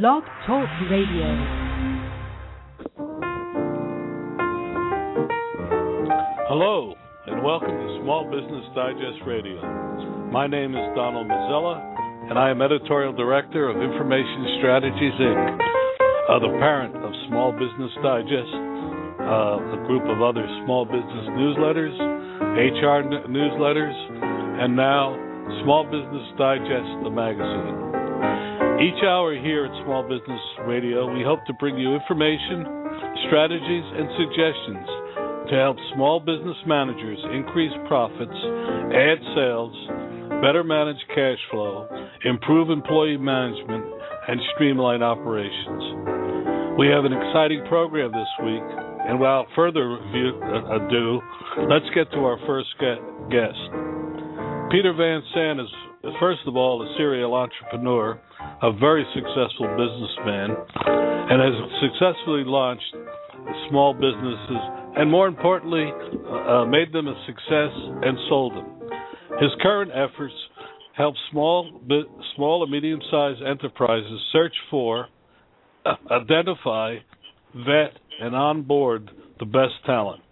Blog Talk Radio. Hello, and welcome to Small Business Digest Radio. My name is Donald Mazzella, and I am editorial director of Information Strategies Inc., uh, the parent of Small Business Digest, uh, a group of other small business newsletters, HR n- newsletters, and now Small Business Digest, the magazine. Each hour here at Small Business Radio, we hope to bring you information, strategies, and suggestions to help small business managers increase profits, add sales, better manage cash flow, improve employee management, and streamline operations. We have an exciting program this week, and without further uh, ado, let's get to our first guest. Peter Van Sant is, first of all, a serial entrepreneur a very successful businessman and has successfully launched small businesses and, more importantly, uh, made them a success and sold them. His current efforts help small, small and medium-sized enterprises search for, uh, identify, vet, and onboard the best talent.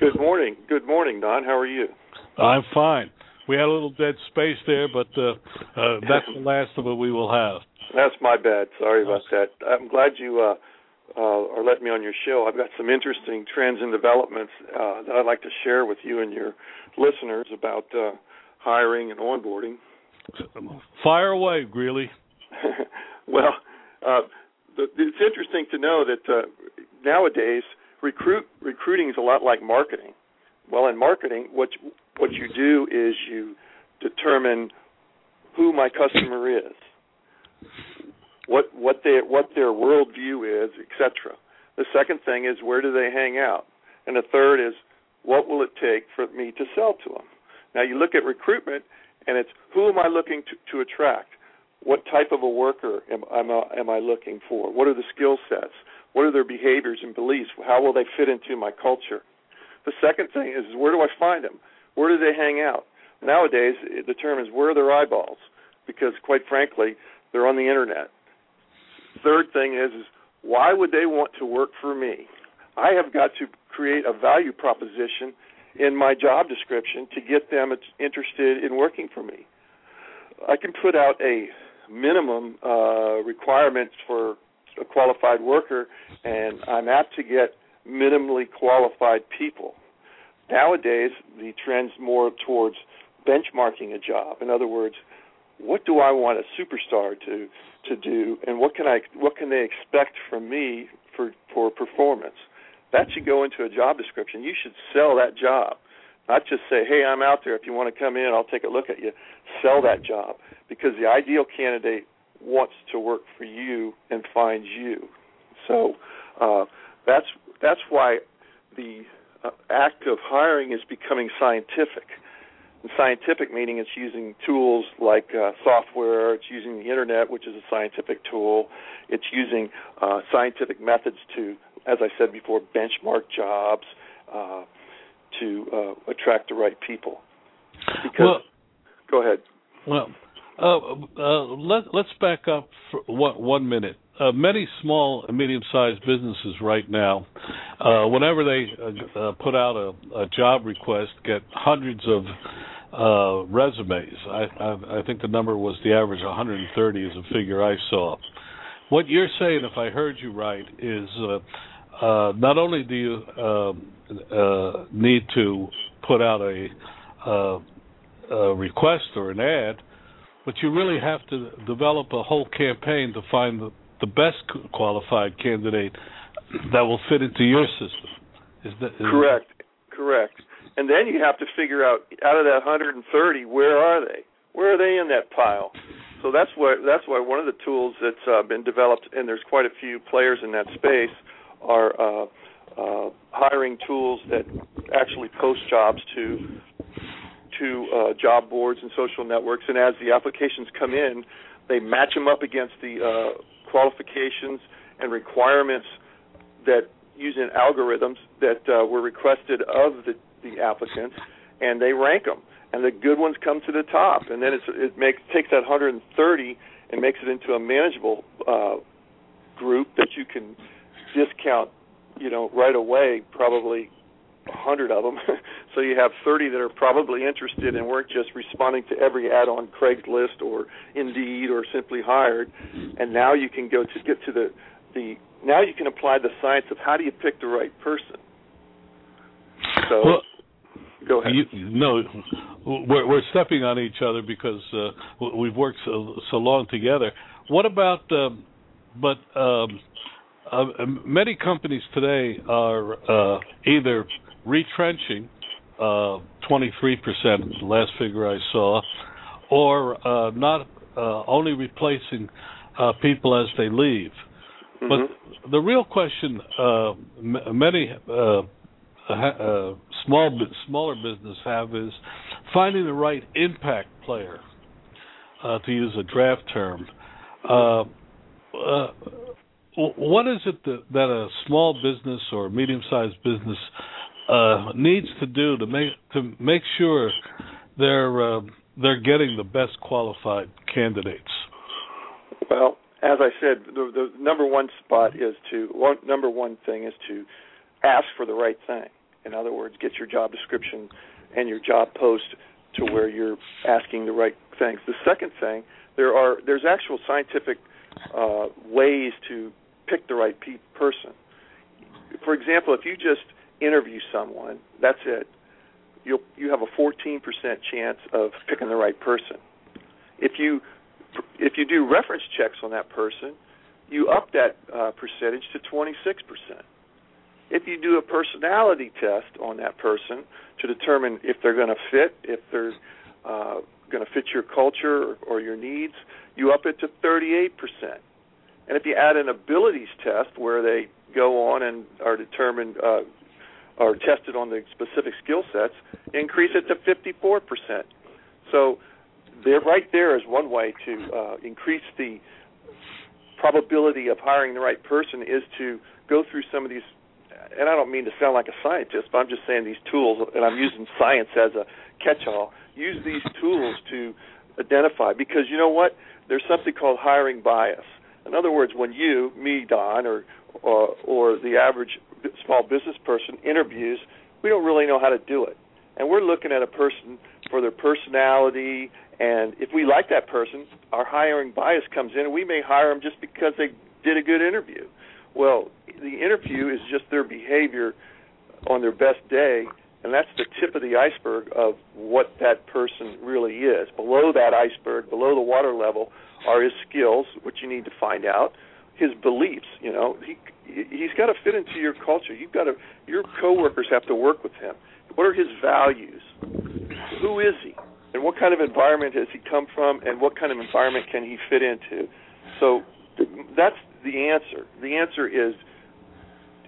Good morning. Good morning, Don. How are you? I'm fine. We had a little dead space there, but uh, uh, that's the last of it we will have. That's my bad. Sorry about that. I'm glad you uh, uh, are letting me on your show. I've got some interesting trends and developments uh, that I'd like to share with you and your listeners about uh, hiring and onboarding. Fire away, Greeley. well, uh, the, it's interesting to know that uh, nowadays – recruit recruiting is a lot like marketing. Well, in marketing, what what you do is you determine who my customer is, what what they what their worldview is, etc. The second thing is where do they hang out, and the third is what will it take for me to sell to them. Now you look at recruitment, and it's who am I looking to, to attract? What type of a worker am, am, am I looking for? What are the skill sets? What are their behaviors and beliefs? How will they fit into my culture? The second thing is where do I find them? Where do they hang out? Nowadays, the term is where are their eyeballs, because quite frankly, they're on the internet. Third thing is, is why would they want to work for me? I have got to create a value proposition in my job description to get them interested in working for me. I can put out a minimum uh, requirements for a qualified worker, and I'm apt to get minimally qualified people. Nowadays, the trend's more towards benchmarking a job. In other words, what do I want a superstar to to do, and what can I what can they expect from me for for performance? That should go into a job description. You should sell that job, not just say, "Hey, I'm out there. If you want to come in, I'll take a look at you." Sell that job because the ideal candidate wants to work for you and finds you. So uh, that's that's why the uh, act of hiring is becoming scientific. And scientific meaning it's using tools like uh, software, it's using the internet, which is a scientific tool, it's using uh, scientific methods to, as I said before, benchmark jobs uh, to uh, attract the right people. Because, well, go ahead. Well, uh, uh, let, us back up for one, one minute. Uh, many small and medium-sized businesses right now, uh, whenever they put out a, a, job request, get hundreds of resumes. I, I, I, think the number was the average 130 is a figure I saw. What you're saying, if I heard you right, is not only do you need to put out a, a request or an ad, but you really have to develop a whole campaign to find the, the best qualified candidate that will fit into your system. Is that is correct? That... Correct. And then you have to figure out out of that 130, where are they? Where are they in that pile? So that's why that's why one of the tools that's uh, been developed, and there's quite a few players in that space, are uh, uh, hiring tools that actually post jobs to to uh, job boards and social networks, and as the applications come in, they match them up against the uh, qualifications and requirements that using algorithms that uh, were requested of the, the applicants, and they rank them, and the good ones come to the top, and then it makes takes that 130 and makes it into a manageable uh, group that you can discount, you know, right away, probably hundred of them. so you have 30 that are probably interested and weren't just responding to every ad on Craigslist or Indeed or Simply Hired. And now you can go to get to the the now you can apply the science of how do you pick the right person. So well, go ahead. You, no, we're, we're stepping on each other because uh, we've worked so, so long together. What about? Um, but um, uh, many companies today are uh, either retrenching, uh, 23% the last figure I saw, or uh, not uh, only replacing uh, people as they leave. Mm-hmm. But the real question uh, m- many uh, uh, small smaller business have is finding the right impact player, uh, to use a draft term. Uh, uh, what is it that, that a small business or medium-sized business uh, needs to do to make to make sure they're uh, they're getting the best qualified candidates? Well, as I said, the, the number one spot is to one number one thing is to ask for the right thing. In other words, get your job description and your job post to where you're asking the right things. The second thing, there are there's actual scientific uh, ways to pick the right pe- person. For example, if you just interview someone, that's it. You'll you have a 14% chance of picking the right person. If you if you do reference checks on that person, you up that uh, percentage to 26%. If you do a personality test on that person to determine if they're going to fit, if they're uh, going to fit your culture or, or your needs, you up it to 38%. And if you add an abilities test where they go on and are determined uh, are tested on the specific skill sets, increase it to 54%. So there, right there is one way to uh, increase the probability of hiring the right person is to go through some of these and I don't mean to sound like a scientist, but I'm just saying these tools, and I'm using science as a catch-all. Use these tools to identify because you know what? There's something called hiring bias. In other words, when you, me, Don, or or, or the average small business person interviews, we don't really know how to do it, and we're looking at a person for their personality. And if we like that person, our hiring bias comes in, and we may hire them just because they did a good interview. Well, the interview is just their behavior on their best day, and that's the tip of the iceberg of what that person really is. Below that iceberg, below the water level, are his skills, which you need to find out, his beliefs. You know, he he's got to fit into your culture. You've got to your coworkers have to work with him. What are his values? Who is he? And what kind of environment has he come from? And what kind of environment can he fit into? So that's the answer. The answer is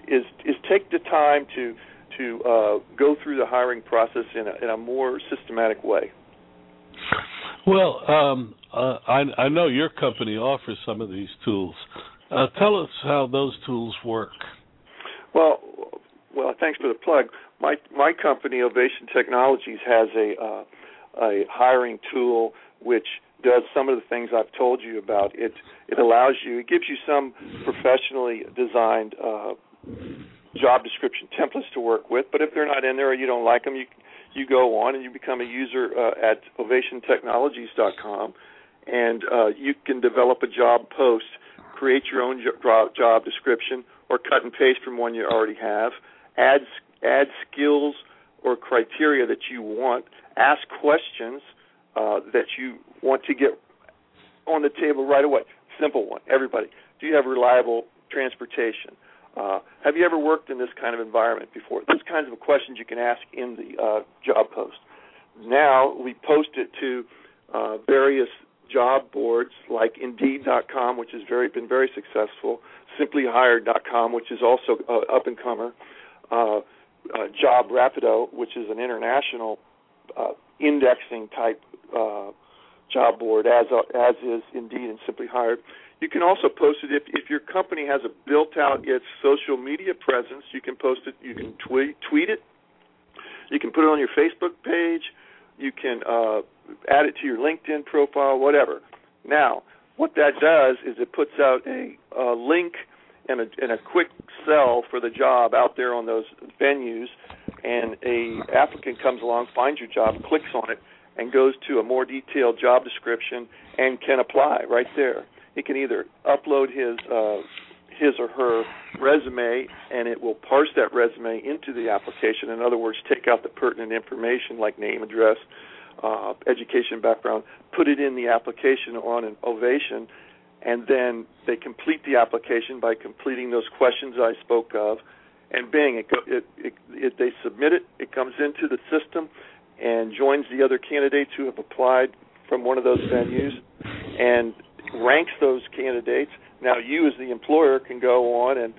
is is take the time to to uh, go through the hiring process in a, in a more systematic way. Well, um, uh, I, I, know your company offers some of these tools. Uh, tell us how those tools work. Well, well, thanks for the plug. My my company, Ovation Technologies, has a uh, a hiring tool which does some of the things I've told you about. It it allows you, it gives you some professionally designed uh, job description templates to work with. But if they're not in there or you don't like them, you you go on and you become a user uh, at ovationtechnologies.com, and uh, you can develop a job post, create your own job, description, or cut and paste from one you already have. Add add skills or criteria that you want. Ask questions uh, that you want to get on the table right away. Simple one, everybody. Do you have reliable transportation? Uh, have you ever worked in this kind of environment before? Those kinds of questions you can ask in the uh, job post. Now we post it to uh, various job boards like Indeed.com, which has very been very successful, SimplyHired.com, which is also uh, up and comer, uh, uh, Jobrapido, which is an international uh, indexing type uh, job board, as uh, as is Indeed and Simply Hired. You can also post it if if your company has a built out its social media presence. You can post it. You can tweet tweet it. You can put it on your Facebook page. You can uh, add it to your LinkedIn profile, whatever. Now, what that does is it puts out a, a link and a, and a quick sell for the job out there on those venues, and a applicant comes along, finds your job, clicks on it, and goes to a more detailed job description and can apply right there. He can either upload his uh, his or her resume, and it will parse that resume into the application. In other words, take out the pertinent information like name, address, uh, education background, put it in the application on an ovation, and then they complete the application by completing those questions I spoke of, and bang, it, it, it, it they submit it. It comes into the system and joins the other candidates who have applied from one of those venues, and ranks those candidates. Now, you as the employer can go on and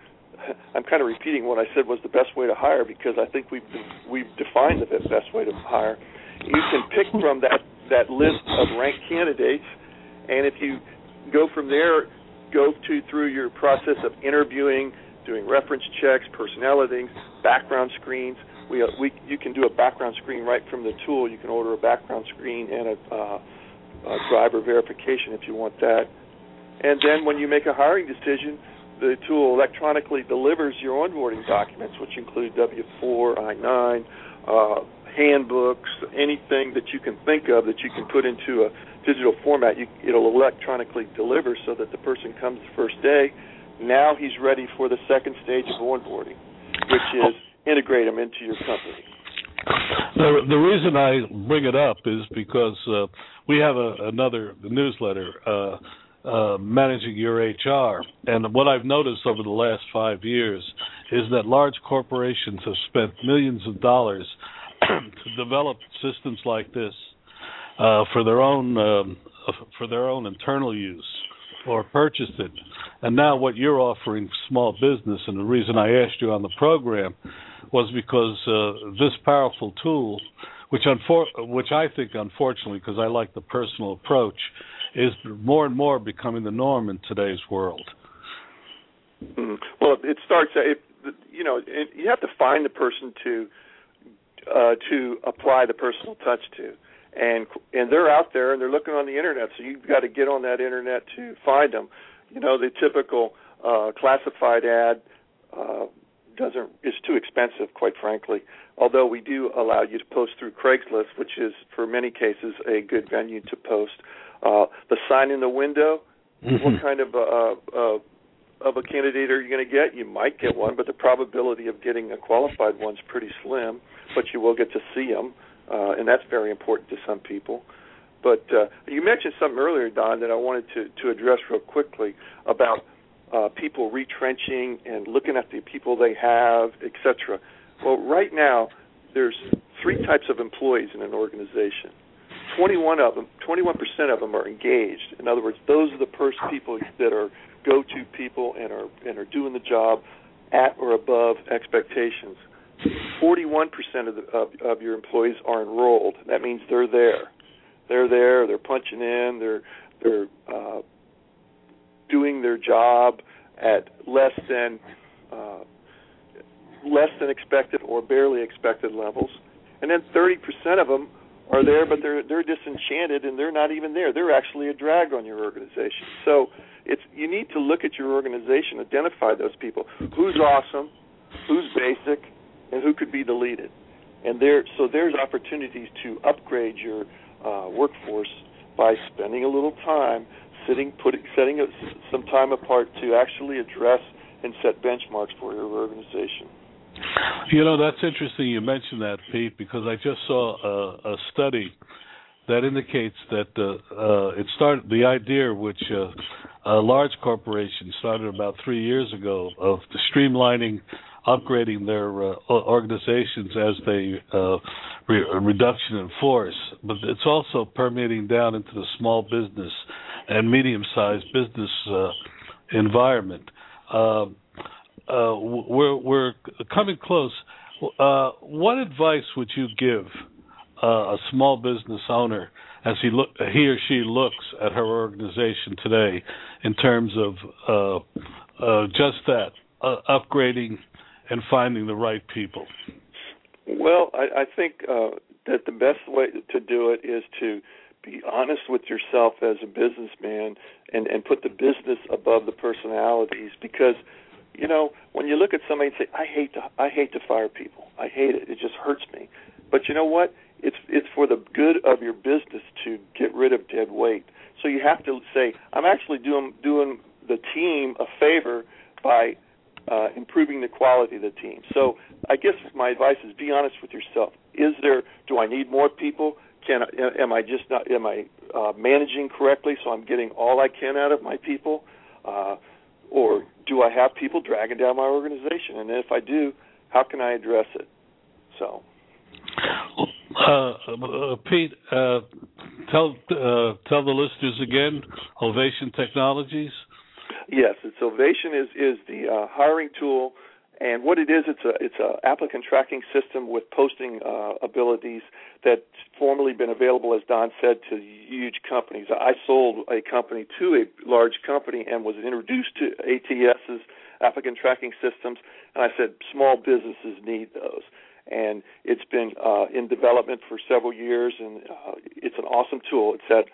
I'm kind of repeating what I said was the best way to hire because I think we've we've defined the best way to hire. You can pick from that that list of ranked candidates, and if you go from there, go to through your process of interviewing, doing reference checks, personality, background screens. We, we you can do a background screen right from the tool. You can order a background screen and a, uh, a driver verification if you want that. And then when you make a hiring decision, the tool electronically delivers your onboarding documents, which include W-4, I-9, uh, handbooks, anything that you can think of that you can put into a digital format. You, it'll electronically deliver so that the person comes the first day. Now he's ready for the second stage of onboarding, which is integrate him into your company. The, the reason I bring it up is because uh, we have a, another newsletter, uh, uh, Managing Your HR. And what I've noticed over the last five years is that large corporations have spent millions of dollars to develop systems like this uh, for their own um, for their own internal use or purchased it. And now what you're offering small business, and the reason I asked you on the program was because uh, this powerful tool, which unfor- which I think unfortunately, because I like the personal approach, is more and more becoming the norm in today's world. Mm-hmm. Well, it starts. It, you know, it, you have to find the person to uh, to apply the personal touch to, and and they're out there and they're looking on the internet. So you've got to get on that internet to find them. You know, the typical uh, classified ad uh, doesn't is too expensive, quite frankly. Although we do allow you to post through Craigslist, which is for many cases a good venue to post. Uh, the sign in the window. Mm-hmm. What kind of uh, uh, of a candidate are you going to get? You might get one, but the probability of getting a qualified one's pretty slim. But you will get to see them, uh, and that's very important to some people. But uh, you mentioned something earlier, Don, that I wanted to, to address real quickly about uh, people retrenching and looking at the people they have, etc. Well, right now there's three types of employees in an organization. 21 of them, 21% of them are engaged. In other words, those are the first people that are go-to people and are and are doing the job at or above expectations. 41% of, of, of your employees are enrolled. That means they're there. They're there. They're punching in. They're they're uh, doing their job at less than uh, less than expected or barely expected levels. And then 30% of them are there, but they're they're disenchanted and they're not even there. They're actually a drag on your organization. So it's you need to look at your organization, identify those people. Who's awesome, who's basic, and who could be deleted. And there, so there's opportunities to upgrade your uh, workforce by spending a little time sitting, putting, setting a, some time apart to actually address and set benchmarks for your organization. You know, that's interesting you mentioned that, Pete, because I just saw a, a study that indicates that uh, uh, it started the idea, which uh, a large corporation started about three years ago, of streamlining, upgrading their uh, organizations as they uh, re- reduction in force. But it's also permeating down into the small business and medium-sized business uh, environment. Um, uh, we're we're coming close. Uh, what advice would you give uh, a small business owner as he look he or she looks at her organization today in terms of uh, uh, just that upgrading and finding the right people? Well, I, I think uh, that the best way to do it is to be honest with yourself as a businessman and and put the business above the personalities because you know when you look at somebody and say I hate to I hate to fire people I hate it it just hurts me but you know what it's it's for the good of your business to get rid of dead weight so you have to say I'm actually doing doing the team a favor by uh, improving the quality of the team. So I guess my advice is be honest with yourself. Is there? Do I need more people? Can am I just not? Am I uh, managing correctly so I'm getting all I can out of my people? Uh, or do I have people dragging down my organization? And if I do, how can I address it? So. Uh, uh, Pete, uh, tell uh, tell the listeners again. Ovation Technologies. Yes, it's Ovation is is the uh, hiring tool, and what it is, it's a it's a applicant tracking system with posting uh, abilities that's formerly been available, as Don said, to huge companies. I sold a company to a large company and was introduced to ATS's applicant tracking systems, and I said small businesses need those and it's been uh, in development for several years, and uh, it's an awesome tool. It's at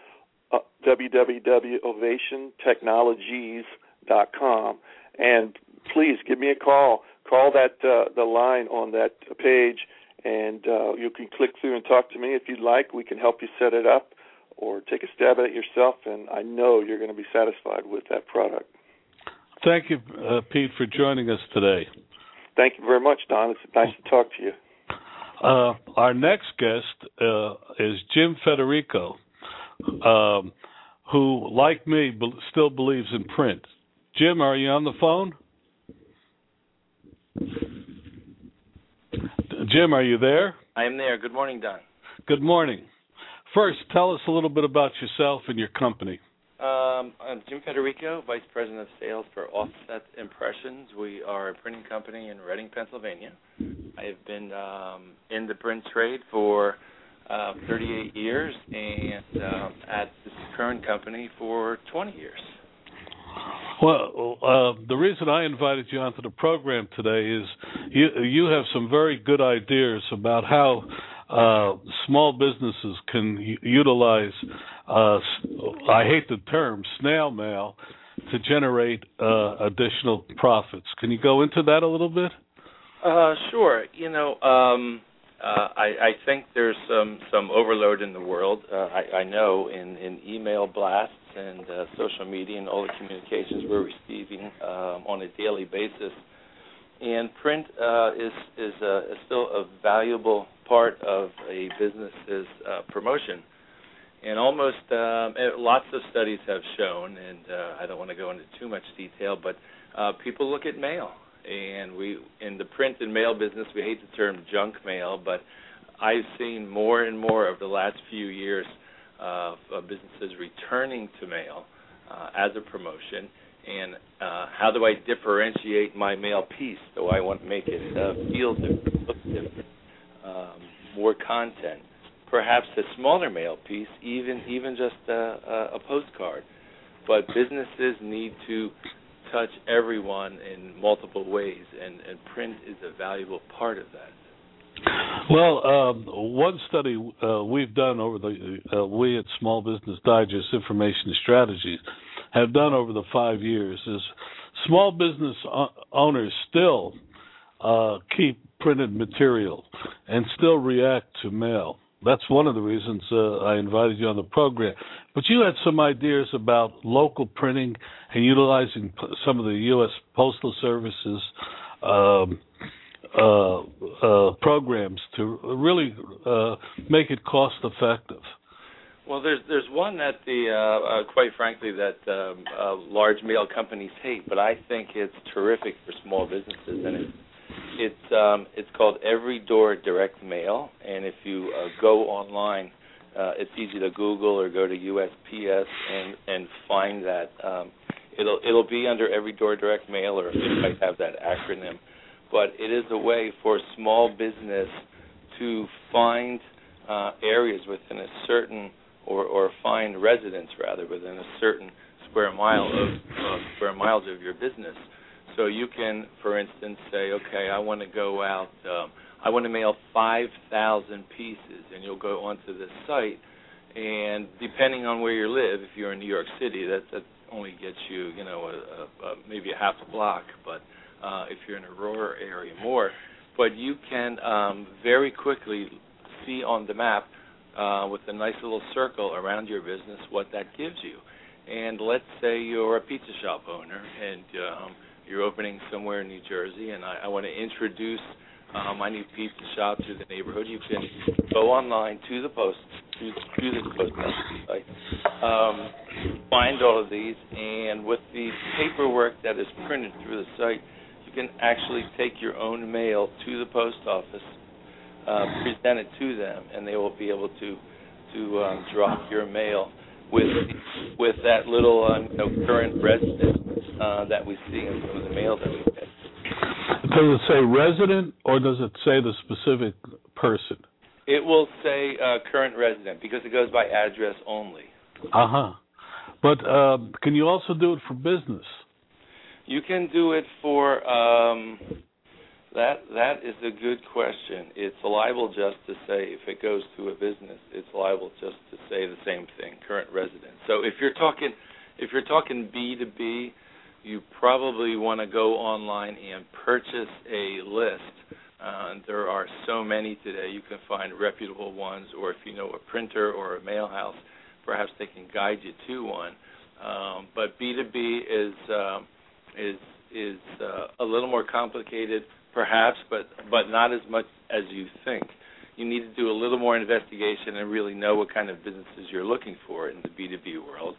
uh, www.ovationtechnologies.com. And please give me a call. Call that uh, the line on that page, and uh, you can click through and talk to me if you'd like. We can help you set it up, or take a stab at it yourself. And I know you're going to be satisfied with that product. Thank you, uh, Pete, for joining us today. Thank you very much, Don. It's nice to talk to you. Uh, our next guest uh, is Jim Federico um, who, like me, be- still believes in print. Jim, are you on the phone? Jim, are you there? I am there. Good morning, Don. Good morning. First, tell us a little bit about yourself and your company. Um, I'm Jim Federico, Vice President of Sales for Offset Impressions. We are a printing company in Reading, Pennsylvania. I have been um, in the print trade for uh, 38 years, and uh, at this current company for 20 years. Well, uh, the reason I invited you onto the program today is you you have some very good ideas about how uh, small businesses can utilize. Uh, I hate the term snail mail to generate uh, additional profits. Can you go into that a little bit? Uh, sure. You know, um, uh, I, I think there's some some overload in the world. Uh, I, I know in, in email blasts and uh, social media and all the communications we're receiving um, on a daily basis, and print uh, is is, uh, is still a valuable part of a business's uh, promotion. And almost um, eh, lots of studies have shown, and I don't want to go into too much detail, but people look at mail and we in the print and mail business we hate the term junk mail, but I've seen more and more over the last few years uh, of businesses returning to mail uh, as a promotion. And uh, how do I differentiate my mail piece? Do I want to make it uh, feel different, look different, um, more content? Perhaps a smaller mail piece, even even just a, a postcard. But businesses need to touch everyone in multiple ways, and, and print is a valuable part of that. Well, um, one study uh, we've done over the uh, we at Small Business Digest Information Strategies have done over the five years is small business owners still uh, keep printed material and still react to mail that's one of the reasons uh, I invited you on the program. But you had some ideas about local printing and utilizing p- some of the U.S. Postal Service's um, uh, uh, programs to really uh, make it cost effective. Well, there's there's one that the uh, uh, quite frankly that um, large mail companies hate, but I think it's terrific for small businesses, and it's it's um, it's called Every Door Direct Mail, and if you uh, go online, uh, it's easy to Google or go to USPS and and find that. Um, it'll it'll be under Every Door Direct Mail, or it might have that acronym, but it is a way for small business to find uh, areas within a certain or or find residents rather within a certain square mile of uh, square miles of your business so you can, for instance, say, okay, I want to go out. Um, I want to mail 5,000 pieces, and you'll go onto the site, and depending on where you live, if you're in New York City, that that only gets you, you know, a, a, a, maybe a half a block, but uh, if you're in a rural area, more. But you can um, very quickly see on the map uh, with a nice little circle around your business what that gives you. And let's say you're a pizza shop owner and um, you're opening somewhere in New Jersey, and I, I want to introduce uh, my new pizza shop to the neighborhood. You can go online to the post to, to the post site, um, find all of these, and with the paperwork that is printed through the site, you can actually take your own mail to the post office, uh, present it to them, and they will be able to to um, drop your mail with with that little uh, you know, current resident uh, that we see in some of the mail that we get. Does it say resident or does it say the specific person? It will say uh, current resident because it goes by address only. Uh huh. But uh, can you also do it for business? You can do it for um, that. That is a good question. It's liable just to say if it goes to a business, it's liable just to say the same thing, current resident. So if you're talking, if you're talking B two B, you probably want to go online and purchase a list uh, there are so many today. You can find reputable ones, or if you know a printer or a mail house, perhaps they can guide you to one. Um, but B2B is um, is is uh, a little more complicated, perhaps, but but not as much as you think. You need to do a little more investigation and really know what kind of businesses you're looking for in the B2B world,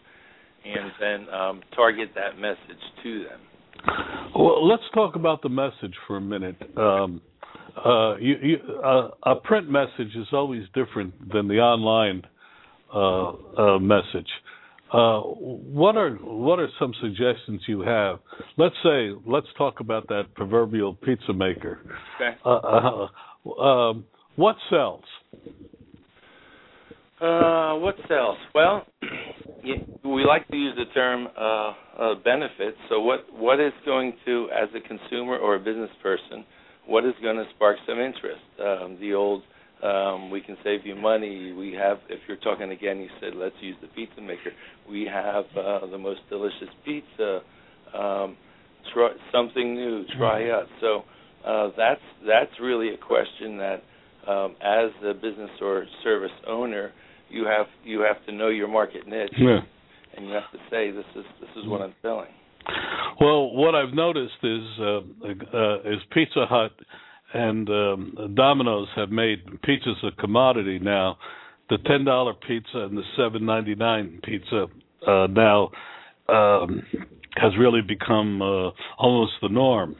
and then um, target that message to them. Well, let's talk about the message for a minute. Um, uh, you, you, uh, a print message is always different than the online uh, uh message. Uh, what are what are some suggestions you have? Let's say let's talk about that proverbial pizza maker. Okay. Uh, um, what sells? what sells? Well, we like to use the term benefits. So what what is going to, as a consumer or a business person, what is going to spark some interest? Um, the old um, we can save you money. We have, if you're talking again, you said let's use the pizza maker. We have uh, the most delicious pizza. Um, try something new. Try mm-hmm. us. So uh, that's that's really a question that, um, as a business or service owner, you have you have to know your market niche, yeah. and you have to say this is this is what I'm selling. Well, what I've noticed is uh, uh, is Pizza Hut and um, Domino's have made pizza's a commodity now. The ten dollar pizza and the seven ninety nine pizza uh, now um, has really become uh, almost the norm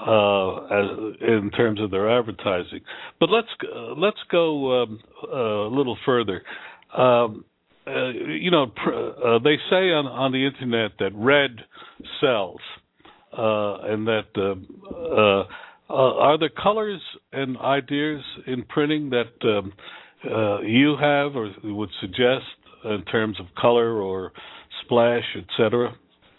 uh, as, in terms of their advertising. But let's uh, let's go um, a little further. Um, uh, you know, pr- uh, they say on on the internet that red sells, uh, and that uh, uh, uh, are there colors and ideas in printing that um, uh, you have or would suggest in terms of color or splash, etc.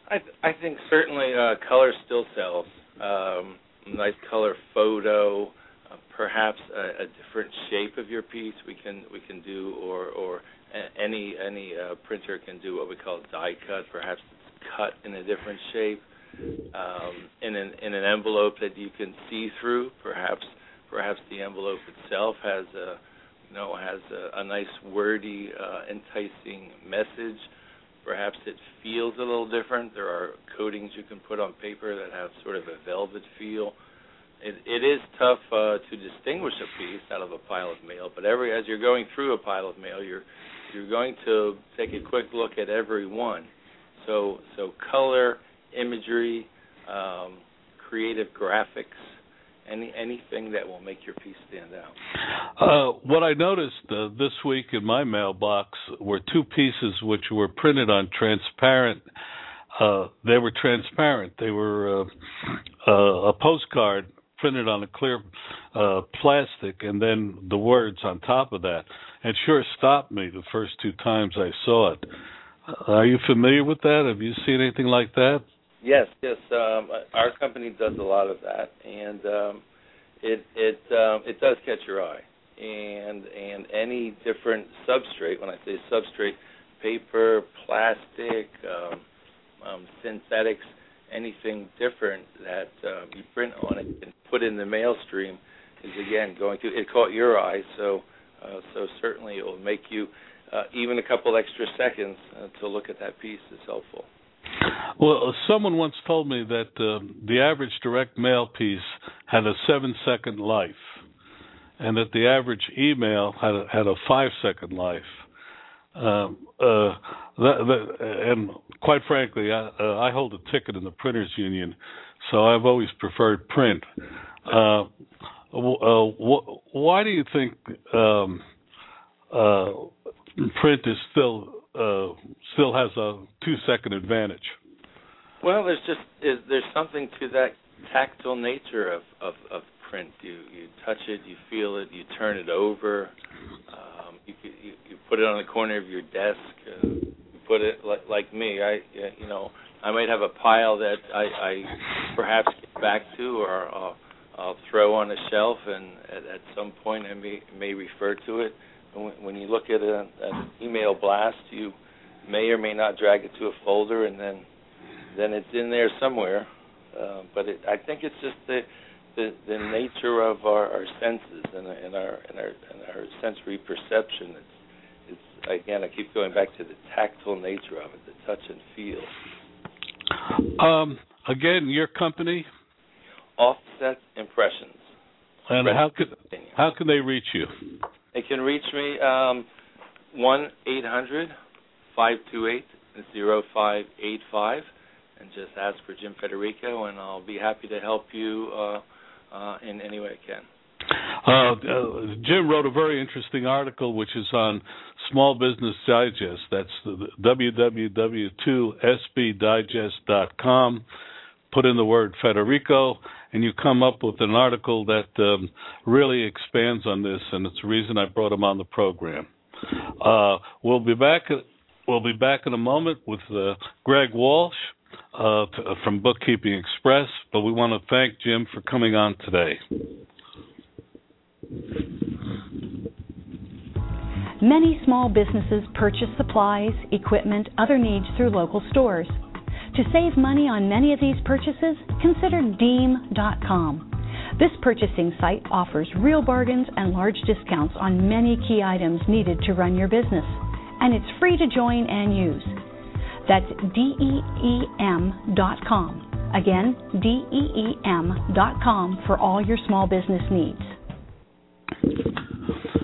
I th- I think certainly uh, color still sells. Um, nice color photo, uh, perhaps a, a different shape of your piece we can we can do, or or any any uh, printer can do what we call die cut. Perhaps cut in a different shape, um, in an in an envelope that you can see through. Perhaps perhaps the envelope itself has a you know has a, a nice wordy, uh, enticing message. Perhaps it feels a little different. There are coatings you can put on paper that have sort of a velvet feel. It, it is tough uh, to distinguish a piece out of a pile of mail, but every as you're going through a pile of mail, you're you're going to take a quick look at every one. So, so color, imagery, um, creative graphics, any anything that will make your piece stand out. Uh, what I noticed uh, this week in my mailbox were two pieces which were printed on transparent. Uh, they were transparent. They were uh, uh, a postcard printed on a clear uh, plastic, and then the words on top of that. It sure stopped me the first two times I saw it. Are you familiar with that? Have you seen anything like that? Yes, yes. Um, our company does a lot of that, and um, it it um, it does catch your eye, and and any different substrate. When I say substrate, paper, plastic, um, um, synthetics, anything different that um, you print on it and put in the mail stream is again going to it caught your eye. So uh, so certainly it will make you uh, even a couple extra seconds uh, to look at that piece is helpful. Well, someone once told me that uh, the average direct mail piece had a seven second life, and that the average email had a, had a five second life. Um, uh, that, that, and quite frankly, I, uh, I hold a ticket in the printers union, so I've always preferred print. Uh, uh, wh- why do you think um, uh, print is still uh, still has a two second advantage? Well, there's just there's something to that tactile nature of, of, of print. You you touch it, you feel it, you turn it over. Um, you, you you put it on the corner of your desk. Uh, you put it like, like me. I you know I might have a pile that I, I perhaps get back to, or I'll, I'll throw on a shelf, and at, at some point I may may refer to it when you look at a, an email blast, you may or may not drag it to a folder, and then then it's in there somewhere. Uh, but it, I think it's just the the, the nature of our, our senses and, and our and our and our sensory perception. It's it's again I keep going back to the tactile nature of it, the touch and feel. Um, again, your company. Offset Impressions. And how can how can they reach you? They can reach me um, one eight hundred five two eight zero five eight five, and just ask for Jim Federico, and I'll be happy to help you uh, uh, in any way I can. Uh, uh, Jim wrote a very interesting article, which is on Small Business Digest. That's www.2sbdigest.com. Put in the word Federico, and you come up with an article that um, really expands on this, and it's the reason I brought him on the program. Uh, we'll be back. We'll be back in a moment with uh, Greg Walsh uh, to, uh, from Bookkeeping Express, but we want to thank Jim for coming on today. Many small businesses purchase supplies, equipment, other needs through local stores. To save money on many of these purchases, consider Deem.com. This purchasing site offers real bargains and large discounts on many key items needed to run your business, and it's free to join and use. That's D-E-E-M dot com. Again, D-E-E-M dot com for all your small business needs.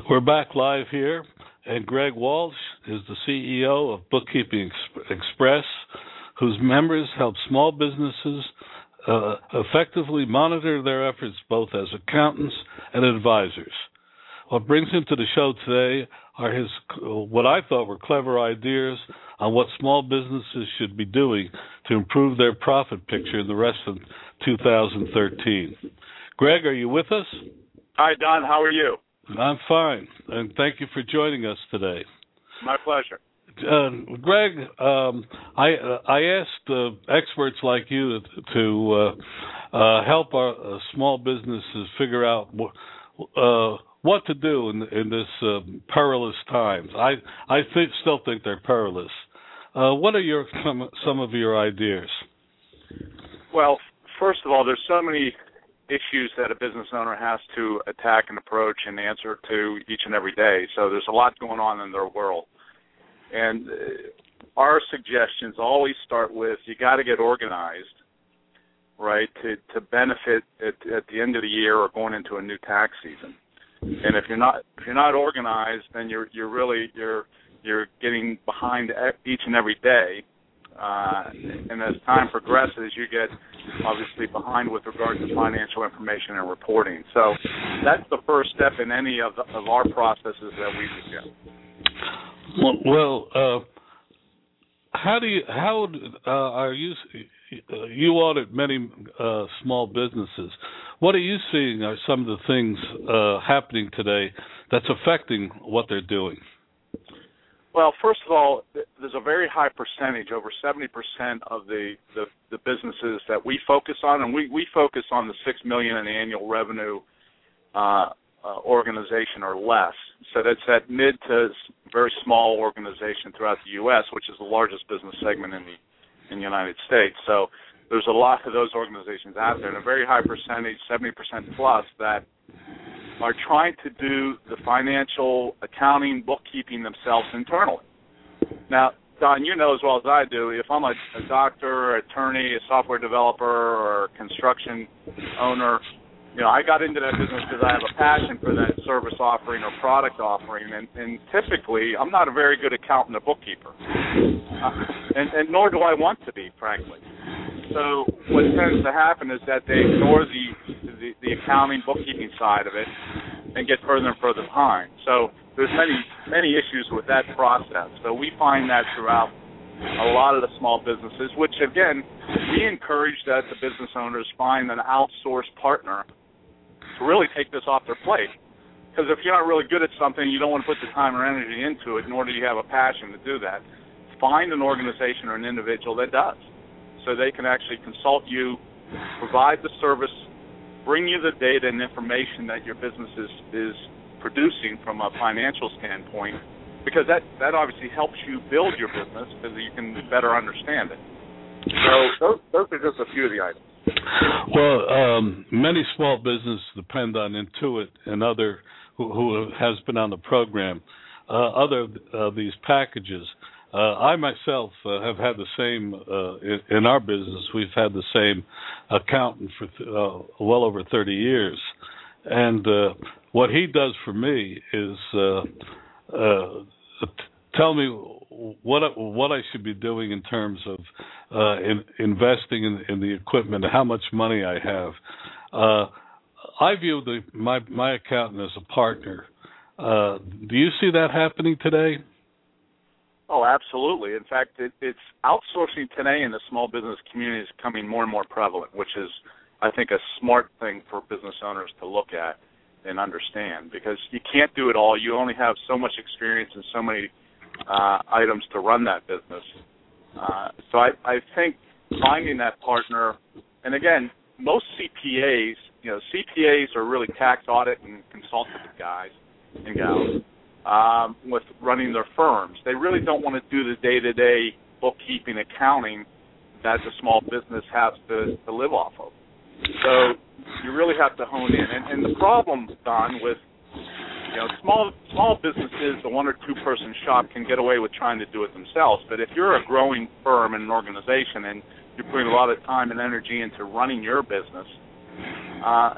We're back live here, and Greg Walsh is the CEO of Bookkeeping Express whose members help small businesses uh, effectively monitor their efforts both as accountants and advisors. What brings him to the show today are his what I thought were clever ideas on what small businesses should be doing to improve their profit picture in the rest of 2013. Greg, are you with us? Hi, Don. How are you? I'm fine, and thank you for joining us today. My pleasure uh, Greg, um, I uh, I asked uh, experts like you to uh, uh, help our uh, small businesses figure out what to do in in this perilous times. I I still think they're perilous. what are your some some of your ideas? Well, first of all, there's so many issues that a business owner has to attack and approach and answer to each and every day. So there's a lot going on in their world. And uh, our suggestions always start with you got to get organized, right, to to benefit at, at the end of the year or going into a new tax season. And if you're not if you're not organized, then you're you're really you're you're getting behind each and every day. Uh, and as time progresses, you get obviously behind with regard to financial information and reporting. So that's the first step in any of, the, of our processes that we begin. Well, uh, how do you how uh, are you you audit many uh, small businesses? What are you seeing are some of the things uh, happening today that's affecting what they're doing? Well, first of all, there's a very high percentage, over 70% of the, the, the businesses that we focus on, and we, we focus on the six million in annual revenue uh, uh, organization or less. So that's that mid to very small organization throughout the U.S., which is the largest business segment in the in the United States. So there's a lot of those organizations out there, and a very high percentage, 70% plus, that are trying to do the financial accounting, bookkeeping themselves internally. Now, Don, you know as well as I do, if I'm a, a doctor, attorney, a software developer, or construction owner, you know, I got into that business because I have a passion for that service offering or product offering, and, and typically I'm not a very good accountant or bookkeeper, uh, and, and nor do I want to be, frankly. So what tends to happen is that they ignore the, the the accounting bookkeeping side of it and get further and further behind. So there's many many issues with that process. So we find that throughout a lot of the small businesses, which again we encourage that the business owners find an outsourced partner to really take this off their plate. Because if you're not really good at something, you don't want to put the time or energy into it, nor do you have a passion to do that. Find an organization or an individual that does, so they can actually consult you, provide the service, bring you the data and information that your business is, is producing from a financial standpoint, because that that obviously helps you build your business because you can better understand it. So those, those are just a few of the items. Well, um, many small businesses depend on Intuit and other who, who has been on the program, uh, other uh, these packages. Uh, I myself uh, have had the same uh, in, in, our business. We've had the same accountant for th- uh, well over 30 years, and what he does for me is tell me what what I should be doing in terms of uh, in, investing in, in, the equipment, how much money I have. Uh, I view the my my accountant as a partner. Uh, do you see that happening today? Oh, absolutely. In fact, it, it's outsourcing today in the small business community is becoming more and more prevalent, which is, I think, a smart thing for business owners to look at and understand because you can't do it all. You only have so much experience and so many uh, items to run that business. Uh, so I, I think finding that partner, and again, most CPAs, you know, CPAs are really tax audit and consultative guys and gals um, with running their firms. They really don't want to do the day-to-day bookkeeping, accounting that the small business has to, to live off of. So you really have to hone in. And, and the problem, Don, with you know, small small businesses, the one or two person shop can get away with trying to do it themselves. But if you're a growing firm and an organization and you're putting a lot of time and energy into running your business, uh,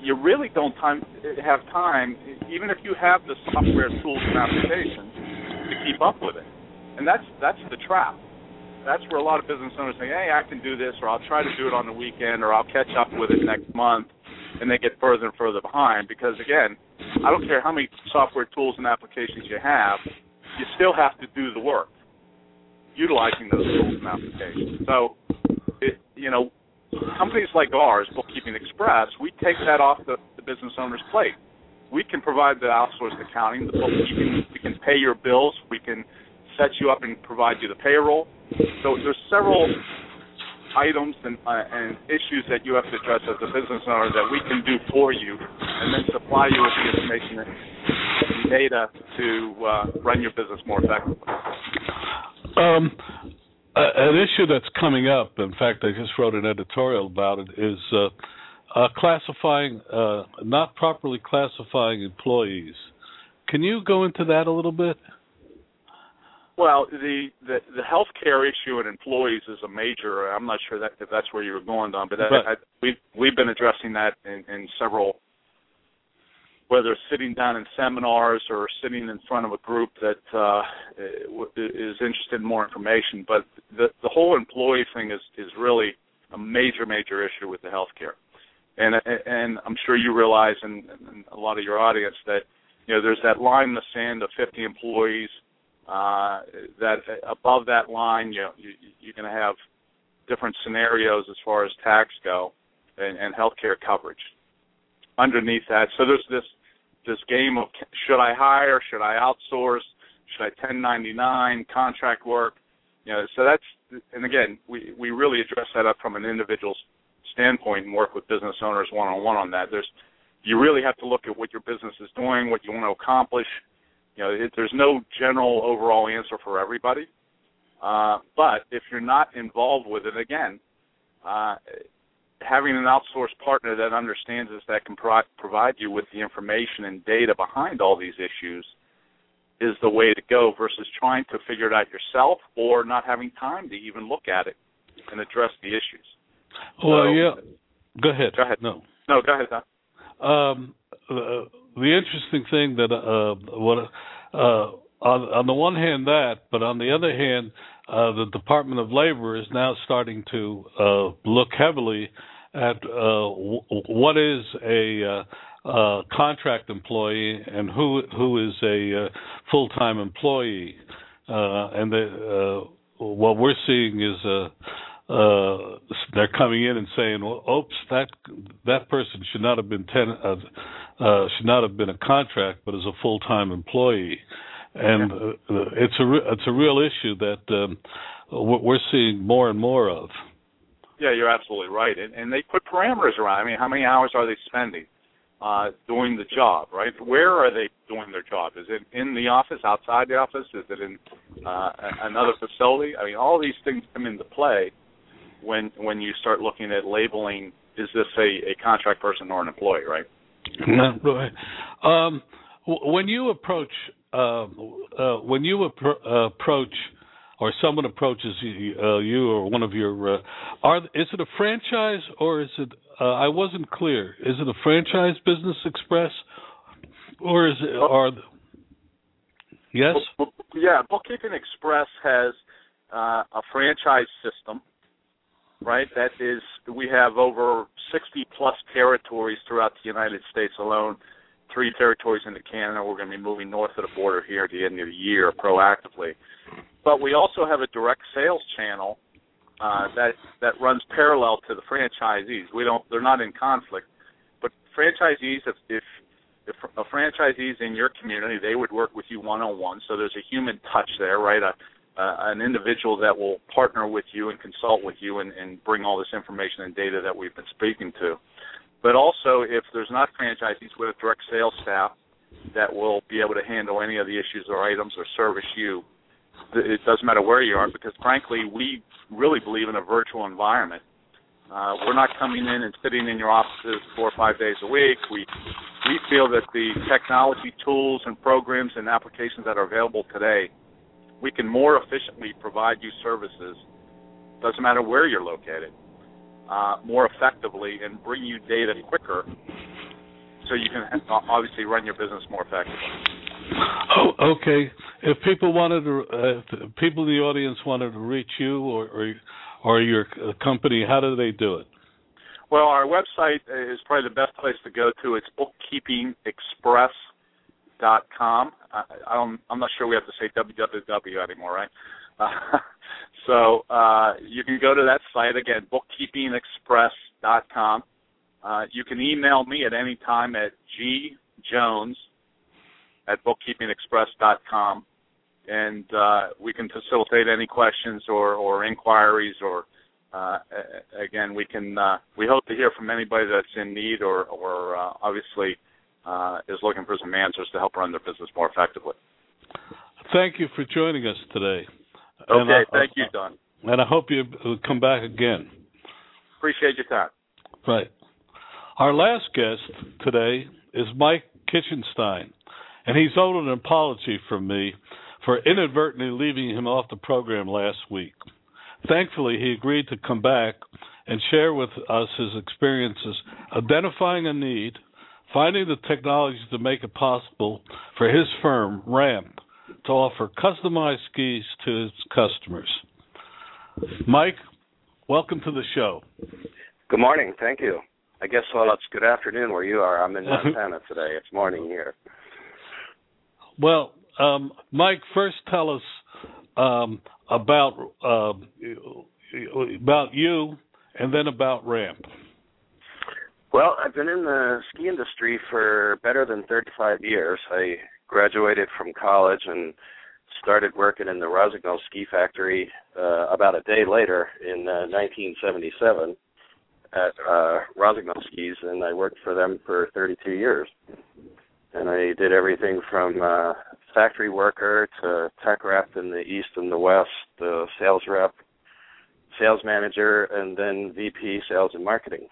you really don't time have time, even if you have the software tools and applications, to keep up with it. And that's that's the trap. That's where a lot of business owners say, "Hey, I can do this," or "I'll try to do it on the weekend," or "I'll catch up with it next month," and they get further and further behind because again I don't care how many software tools and applications you have, you still have to do the work utilizing those tools and applications. So, it, you know, companies like ours, Bookkeeping Express, we take that off the, the business owner's plate. We can provide the outsourced accounting, the bookkeeping. We can pay your bills. We can set you up and provide you the payroll. So there's several items and, uh, and issues that you have to address as a business owner that we can do for you, and then supply you with the information and data to uh, run your business more effectively. Um, an issue that's coming up, in fact, I just wrote an editorial about it, is uh, uh, classifying, uh, not properly classifying employees. Can you go into that a little bit? Well, the the the healthcare issue in employees is a major. I'm not sure that if that's where you were going, Don, but, that, I, we've we've been addressing that in, in several, whether sitting down in seminars or sitting in front of a group that uh, is interested in more information. But the the whole employee thing is is really a major major issue with the healthcare, and and I'm sure you realize, and, and a lot of your audience that you know there's that line in the sand of 50 employees uh, that above that line, you you, you're going to have different scenarios as far as tax go and, and healthcare coverage. Underneath that, so there's this this game of should I hire, should I outsource, should I 1099 contract work, you know. So that's and again, we we really address that up from an individual standpoint and work with business owners one on one on that. There's you really have to look at what your business is doing, what you want to accomplish. You know, it, there's no general overall answer for everybody. Uh, but if you're not involved with it, again, uh, having an outsourced partner that understands this, that can pro- provide you with the information and data behind all these issues, is the way to go versus trying to figure it out yourself or not having time to even look at it and address the issues. Well, so, yeah. Go ahead. Go ahead. No. No, go ahead. Don. Um, uh, the interesting thing that uh, what uh, on, on the one hand that, but on the other hand, uh, the Department of Labor is now starting to uh, look heavily at uh, w- what is a uh, contract employee and who who is a uh, full time employee, uh, and the, what we're seeing is uh, they're coming in and saying, well, "Oops, that that person should not have been ten, uh, uh, should not have been a contract, but is a full time employee." And uh, it's a re- it's a real issue that um, we're seeing more and more of. Yeah, you're absolutely right, and, and they put parameters around. I mean, how many hours are they spending uh, doing the job? Right? Where are they doing their job? Is it in the office, outside the office? Is it in uh, another facility? I mean, all these things come into play when when you start looking at labeling is this a, a contract person or an employee, right? right. Um, when you approach uh, uh, when you appro- approach or someone approaches you, uh, you or one of your uh, are is it a franchise or is it uh, I wasn't clear is it a franchise business express or is it are yes yeah bookkeeping express has uh, a franchise system right? That is, we have over 60 plus territories throughout the United States alone. Three territories into Canada. We're going to be moving north of the border here at the end of the year proactively. But we also have a direct sales channel uh, that that runs parallel to the franchisees. We don't; they're not in conflict. But franchisees, if if if a franchisee is in your community, they would work with you one on one. So there's a human touch there, right? A uh, an individual that will partner with you and consult with you and, and bring all this information and data that we've been speaking to. But also, if there's not franchisees with a direct sales staff that will be able to handle any of the issues or items or service you, it doesn't matter where you are because, frankly, we really believe in a virtual environment. Uh, we're not coming in and sitting in your offices four or five days a week. We we feel that the technology tools and programs and applications that are available today we can more efficiently provide you services, doesn't matter where you're located, uh, more effectively and bring you data quicker so you can obviously run your business more effectively. Oh, okay. If people wanted to, uh, if people in the audience wanted to reach you or, or, or your company, how do they do it? Well, our website is probably the best place to go to. It's Bookkeeping Express dot com. I, I'm I'm not sure we have to say www anymore, right? Uh, so uh, you can go to that site again, bookkeepingexpress dot com. Uh, you can email me at any time at gjones at bookkeepingexpress dot com, and uh, we can facilitate any questions or, or inquiries or uh, again, we can. Uh, we hope to hear from anybody that's in need, or, or uh, obviously uh, is looking for some answers to help run their business more effectively. Thank you for joining us today. Okay, I, thank you, Don. And I hope you come back again. Appreciate your time. Right. Our last guest today is Mike Kiltchenstein, and he's owed an apology from me for inadvertently leaving him off the program last week. Thankfully, he agreed to come back and share with us his experiences identifying a need – finding the technology to make it possible for his firm, Ramp, to offer customized skis to its customers. Mike, welcome to the show. Good morning. Thank you. I guess well, it's good afternoon where you are. I'm in Montana today. It's morning here. Well, um, Mike, first tell us um, about uh, about you, and then about Ramp. Well, I've been in the ski industry for better than 35 years. I graduated from college and started working in the Rossignol Ski Factory uh, about a day later in uh, 1977. at uh, Rossignol Skis, and I worked for them for 32 years. And I did everything from uh, factory worker to tech rep in the east and the west, the sales rep, sales manager, and then VP sales and marketing.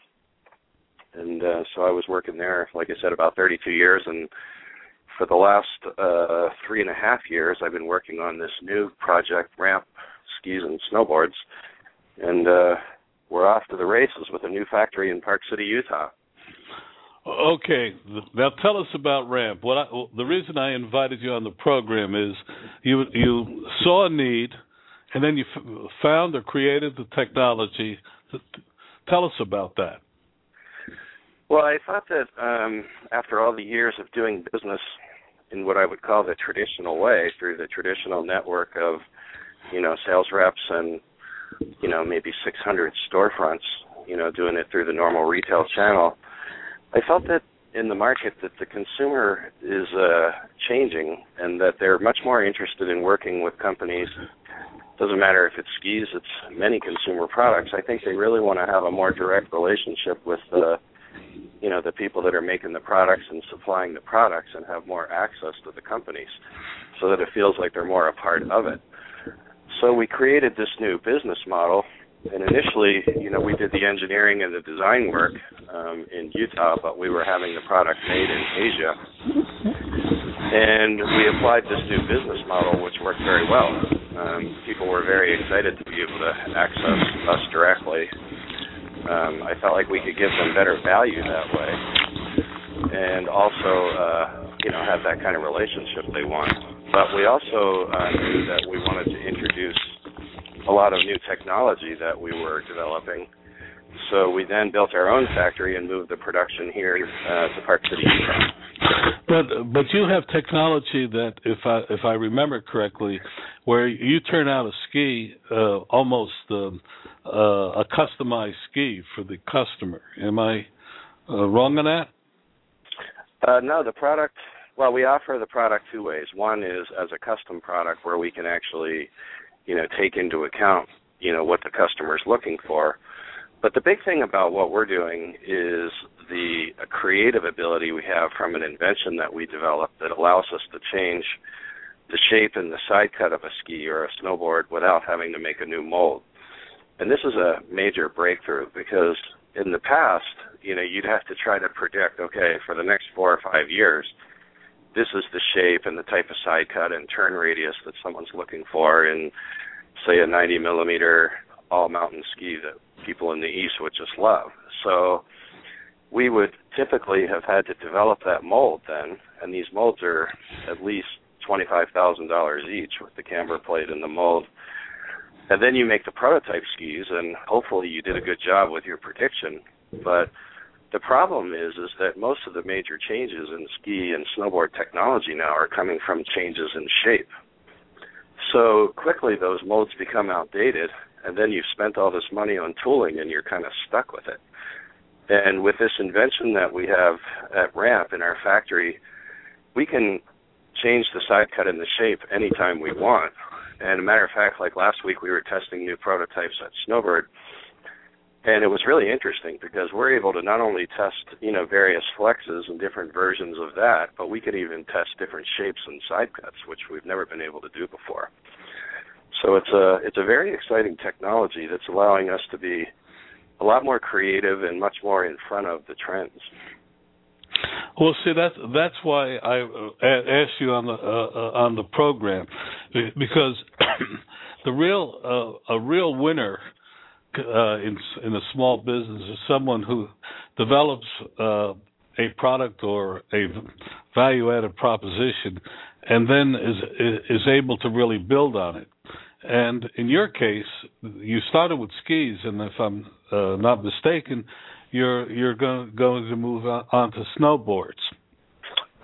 And uh, so I was working there, like I said, about 32 years, and for the last uh, three and a half years, I've been working on this new project, Ramp Skis and Snowboards, and uh, we're off to the races with a new factory in Park City, Utah. Okay, now tell us about Ramp. What I, the reason I invited you on the program is you you saw a need, and then you f- found or created the technology. Tell us about that. Well, I thought that um, after all the years of doing business in what I would call the traditional way, through the traditional network of, you know, sales reps and, you know, maybe 600 storefronts, you know, doing it through the normal retail channel, I felt that in the market that the consumer is uh, changing and that they're much more interested in working with companies. Doesn't matter if it's skis, it's many consumer products. I think they really want to have a more direct relationship with the you know the people that are making the products and supplying the products and have more access to the companies so that it feels like they're more a part of it. So we created this new business model and initially you know we did the engineering and the design work um, in utah but we were having the product made in asia. And we applied this new business model which worked very well. Um, people were very excited to be able to access us directly um, I felt like we could give them better value that way, and also, uh, you know, have that kind of relationship they want. But we also uh, knew that we wanted to introduce a lot of new technology that we were developing. So we then built our own factory and moved the production here uh, to Park City, But but you have technology that, if I if I remember correctly, where you turn out a ski uh, almost uh, a customized ski for the customer. Am I uh, wrong on that? Uh, no, the product. Well, we offer the product two ways. One is as a custom product where we can actually, you know, take into account, you know, what the customer is looking for. But the big thing about what we're doing is the creative ability we have from an invention that we developed that allows us to change the shape and the side cut of a ski or a snowboard without having to make a new mold. And this is a major breakthrough because in the past, you know, you'd have to try to predict, okay, for the next four or five years, this is the shape and the type of side cut and turn radius that someone's looking for in, say, a 90 millimeter all mountain ski that people in the East would just love. So we would typically have had to develop that mold then, and these molds are at least $25,000 each with the camber plate and the mold and then you make the prototype skis and hopefully you did a good job with your prediction. But the problem is is that most of the major changes in ski and snowboard technology now are coming from changes in shape. So quickly those molds become outdated and then you've spent all this money on tooling and you're kind of stuck with it. And with this invention that we have at ramp in our factory we can change the side cut and the shape anytime we want and a matter of fact, like last week, we were testing new prototypes at Snowbird, and it was really interesting because we're able to not only test, you know, various flexes and different versions of that, but we could even test different shapes and side cuts, which we've never been able to do before. So it's a it's a very exciting technology that's allowing us to be a lot more creative and much more in front of the trends. Well, see that's that's why I uh, asked you on the uh, uh, on the program because the real uh, a real winner uh, in in a small business is someone who develops uh, a product or a value added proposition and then is is able to really build on it. And in your case, you started with skis, and if I'm not mistaken, you're you're going going to move on to snowboards.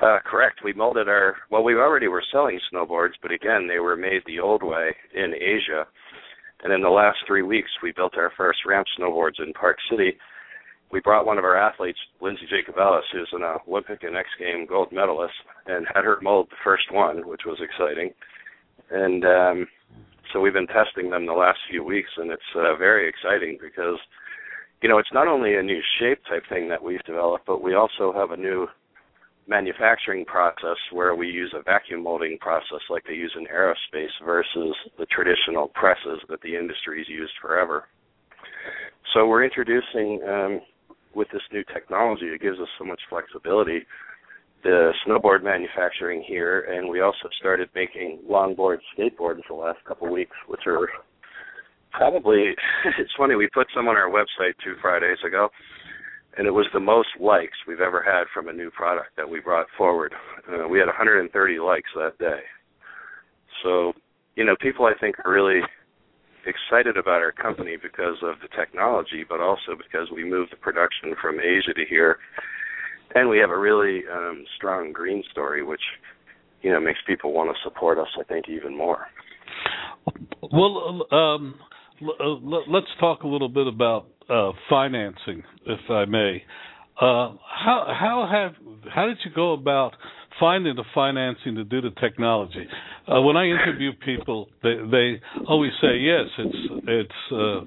Uh, correct. We molded our well. We already were selling snowboards, but again, they were made the old way in Asia. And in the last three weeks, we built our first ramp snowboards in Park City. We brought one of our athletes, Lindsey Jacobellis, who's an Olympic and X Game gold medalist, and had her mold the first one, which was exciting. And um, so we've been testing them the last few weeks, and it's uh, very exciting because you know, it's not only a new shape type thing that we've developed, but we also have a new manufacturing process where we use a vacuum molding process like they use in aerospace versus the traditional presses that the industry's used forever. So we're introducing um, with this new technology, it gives us so much flexibility. The snowboard manufacturing here, and we also started making longboard skateboards the last couple of weeks, which are probably it's funny we put some on our website two Fridays ago, and it was the most likes we've ever had from a new product that we brought forward. Uh, we had 130 likes that day. So, you know, people I think are really excited about our company because of the technology, but also because we moved the production from Asia to here, and we have a really um, strong green story, which you know makes people want to support us. I think even more. Well, um, let's talk a little bit about uh, financing, if I may. Uh, how how have how did you go about finding the financing to do the technology? Uh, when I interview people, they they always say yes, it's it's uh,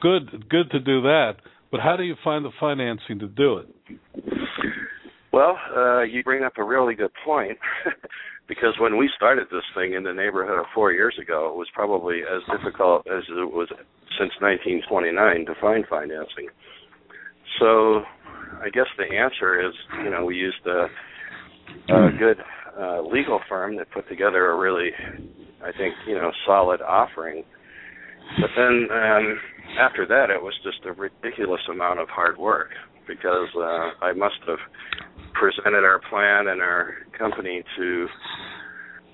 good good to do that, but how do you find the financing to do it? Well, uh, you bring up a really good point. because when we started this thing in the neighborhood of four years ago, it was probably as difficult as it was since 1929 to find financing. So I guess the answer is, you know, we used a, a good uh, legal firm that put together a really, I think, you know, solid offering. But then um, after that, it was just a ridiculous amount of hard work because uh, I must have presented our plan and our company to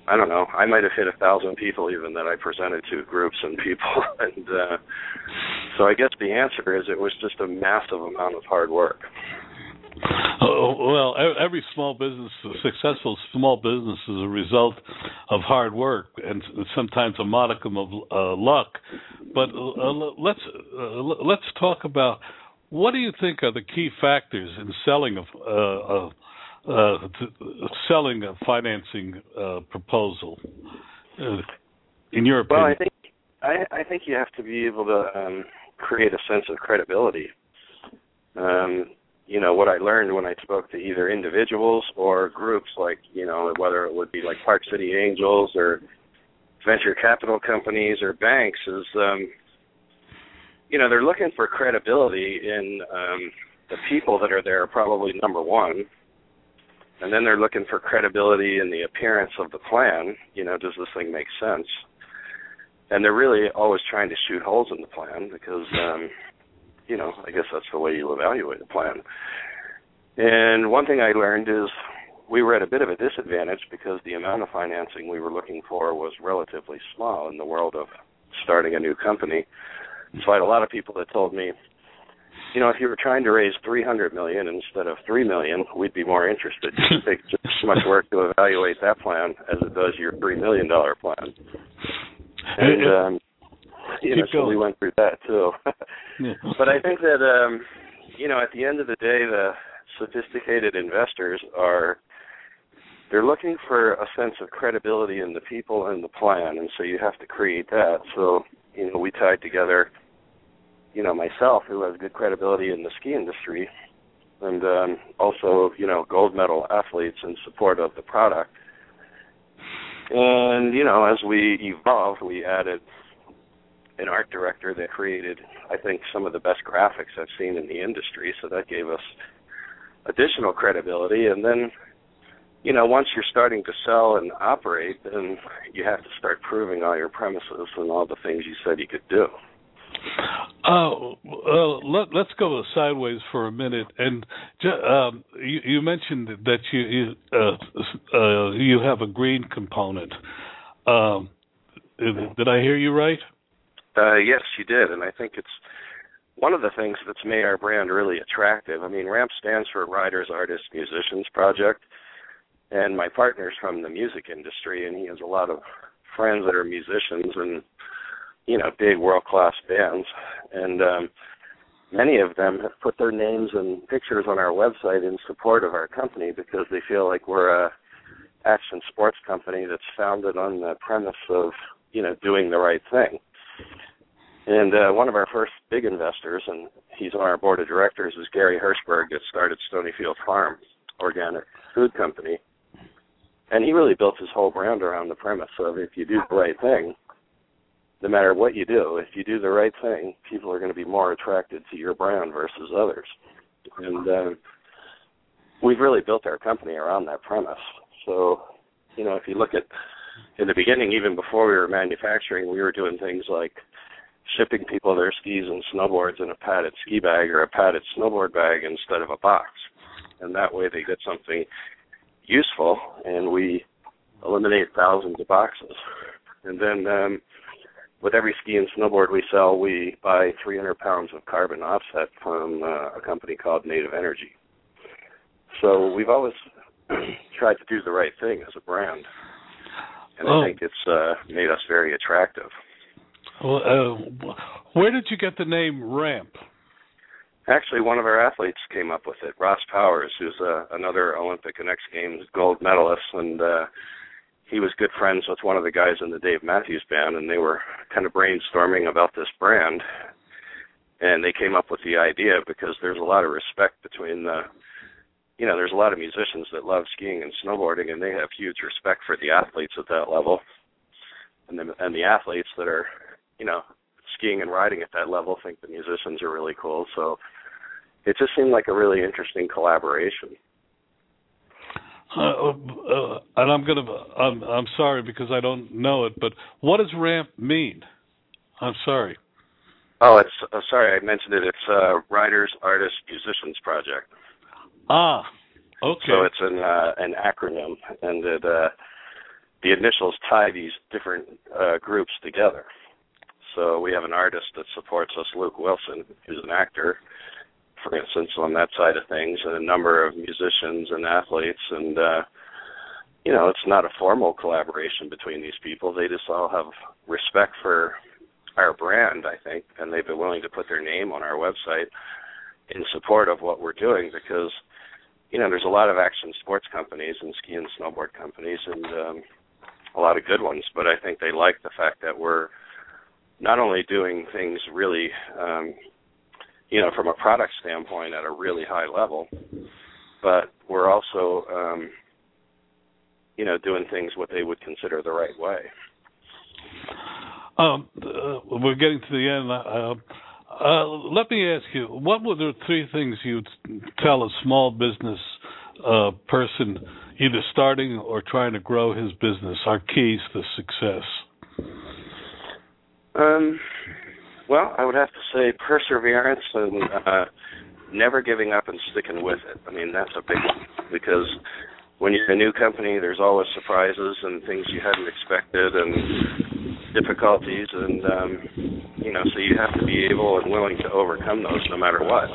I don't know. I might have hit a thousand people even that I presented to groups and people, and uh, so I guess the answer is it was just a massive amount of hard work. Oh, well, every small business, successful small business, is a result of hard work and sometimes a modicum of uh, luck. But uh, let's uh, let's talk about what do you think are the key factors in selling a, a, a selling a financing uh, proposal? Uh, in your opinion? Well, I think I, I think you have to be able to um, create a sense of credibility. Um, you know what I learned when I spoke to either individuals or groups, like you know whether it would be like Park City Angels or venture capital companies or banks, is um, you know they're looking for credibility in um, the people that are there. Probably number one, and then they're looking for credibility in the appearance of the plan. You know, does this thing make sense? And they're really always trying to shoot holes in the plan because um, you know, I guess that's the way you evaluate a plan. And one thing I learned is we were at a bit of a disadvantage because the amount of financing we were looking for was relatively small in the world of starting a new company. So I had a lot of people that told me, you know, if you were trying to raise 300 million instead of 3 million, we'd be more interested. It takes just as much work to evaluate that plan as it does your 3 million dollar plan. And um you know, so we went through that too. But I think that um, you know, at the end of the day, the sophisticated investors are they're looking for a sense of credibility in the people and the plan, and so you have to create that. So you know, we tied together, you know, myself who has good credibility in the ski industry, and um, also you know gold medal athletes in support of the product. And you know, as we evolved, we added an art director that created, I think, some of the best graphics I've seen in the industry. So that gave us additional credibility. And then, you know, once you're starting to sell and operate, then you have to start proving all your premises and all the things you said you could do. Uh, let, us go sideways for a minute, and um, you, you, mentioned that you you, uh, uh, you have a green component. Um, did I hear you right? Uh, yes, you did, and I think it's one of the things that's made our brand really attractive. I mean, RAMP stands for Riders, Artists, Musicians Project, and my partner's from the music industry, and he has a lot of friends that are musicians and you know big world class bands, and um, many of them have put their names and pictures on our website in support of our company because they feel like we're a action sports company that's founded on the premise of you know doing the right thing and uh, one of our first big investors, and he's on our board of directors, is Gary Hirshberg that started Stonyfield Farm Organic Food Company. And he really built his whole brand around the premise of if you do the right thing, no matter what you do, if you do the right thing, people are going to be more attracted to your brand versus others. And uh, we've really built our company around that premise. So, you know, if you look at in the beginning, even before we were manufacturing, we were doing things like shipping people their skis and snowboards in a padded ski bag or a padded snowboard bag instead of a box. And that way they get something useful and we eliminate thousands of boxes. And then um, with every ski and snowboard we sell, we buy 300 pounds of carbon offset from uh, a company called Native Energy. So we've always tried to do the right thing as a brand, and oh. I think it's uh, made us very attractive. Well, uh, where did you get the name Ramp? Actually, one of our athletes came up with it, Ross Powers, who's uh, another Olympic and X Games gold medalist, and uh, he was good friends with one of the guys in the Dave Matthews band, and they were kind of brainstorming about this brand, and they came up with the idea because there's a lot of respect between the you know, there's a lot of musicians that love skiing and snowboarding, and they have huge respect for the athletes at that level, and the and the athletes that are, you know, skiing and riding at that level think the musicians are really cool. So it just seemed like a really interesting collaboration. Uh, uh, and I'm gonna, I'm, I'm sorry because I don't know it, but what does ramp mean? I'm sorry. Oh, it's uh, sorry I mentioned it. It's uh, Riders, Artists, Musicians Project. Ah, okay. So it's an uh, an acronym, and it, uh, the initials tie these different uh, groups together. So we have an artist that supports us, Luke Wilson, who's an actor, for instance, on that side of things, and a number of musicians and athletes, and uh, you know, it's not a formal collaboration between these people. They just all have respect for our brand, I think, and they've been willing to put their name on our website in support of what we're doing because you know, there's a lot of action sports companies and ski and snowboard companies, and um, a lot of good ones. But I think they like the fact that we're not only doing things really, um, you know, from a product standpoint at a really high level, but we're also, um, you know, doing things what they would consider the right way. Um, uh, we're getting to the end. Uh, uh, let me ask you, what were the three things you'd tell a small business uh, person, either starting or trying to grow his business, are keys to success? Um, well, I would have to say perseverance and uh, never giving up and sticking with it. I mean, that's a big one because when you're a new company, there's always surprises and things you hadn't expected and difficulties, and um, you know, so you have to be able and willing to overcome those no matter what.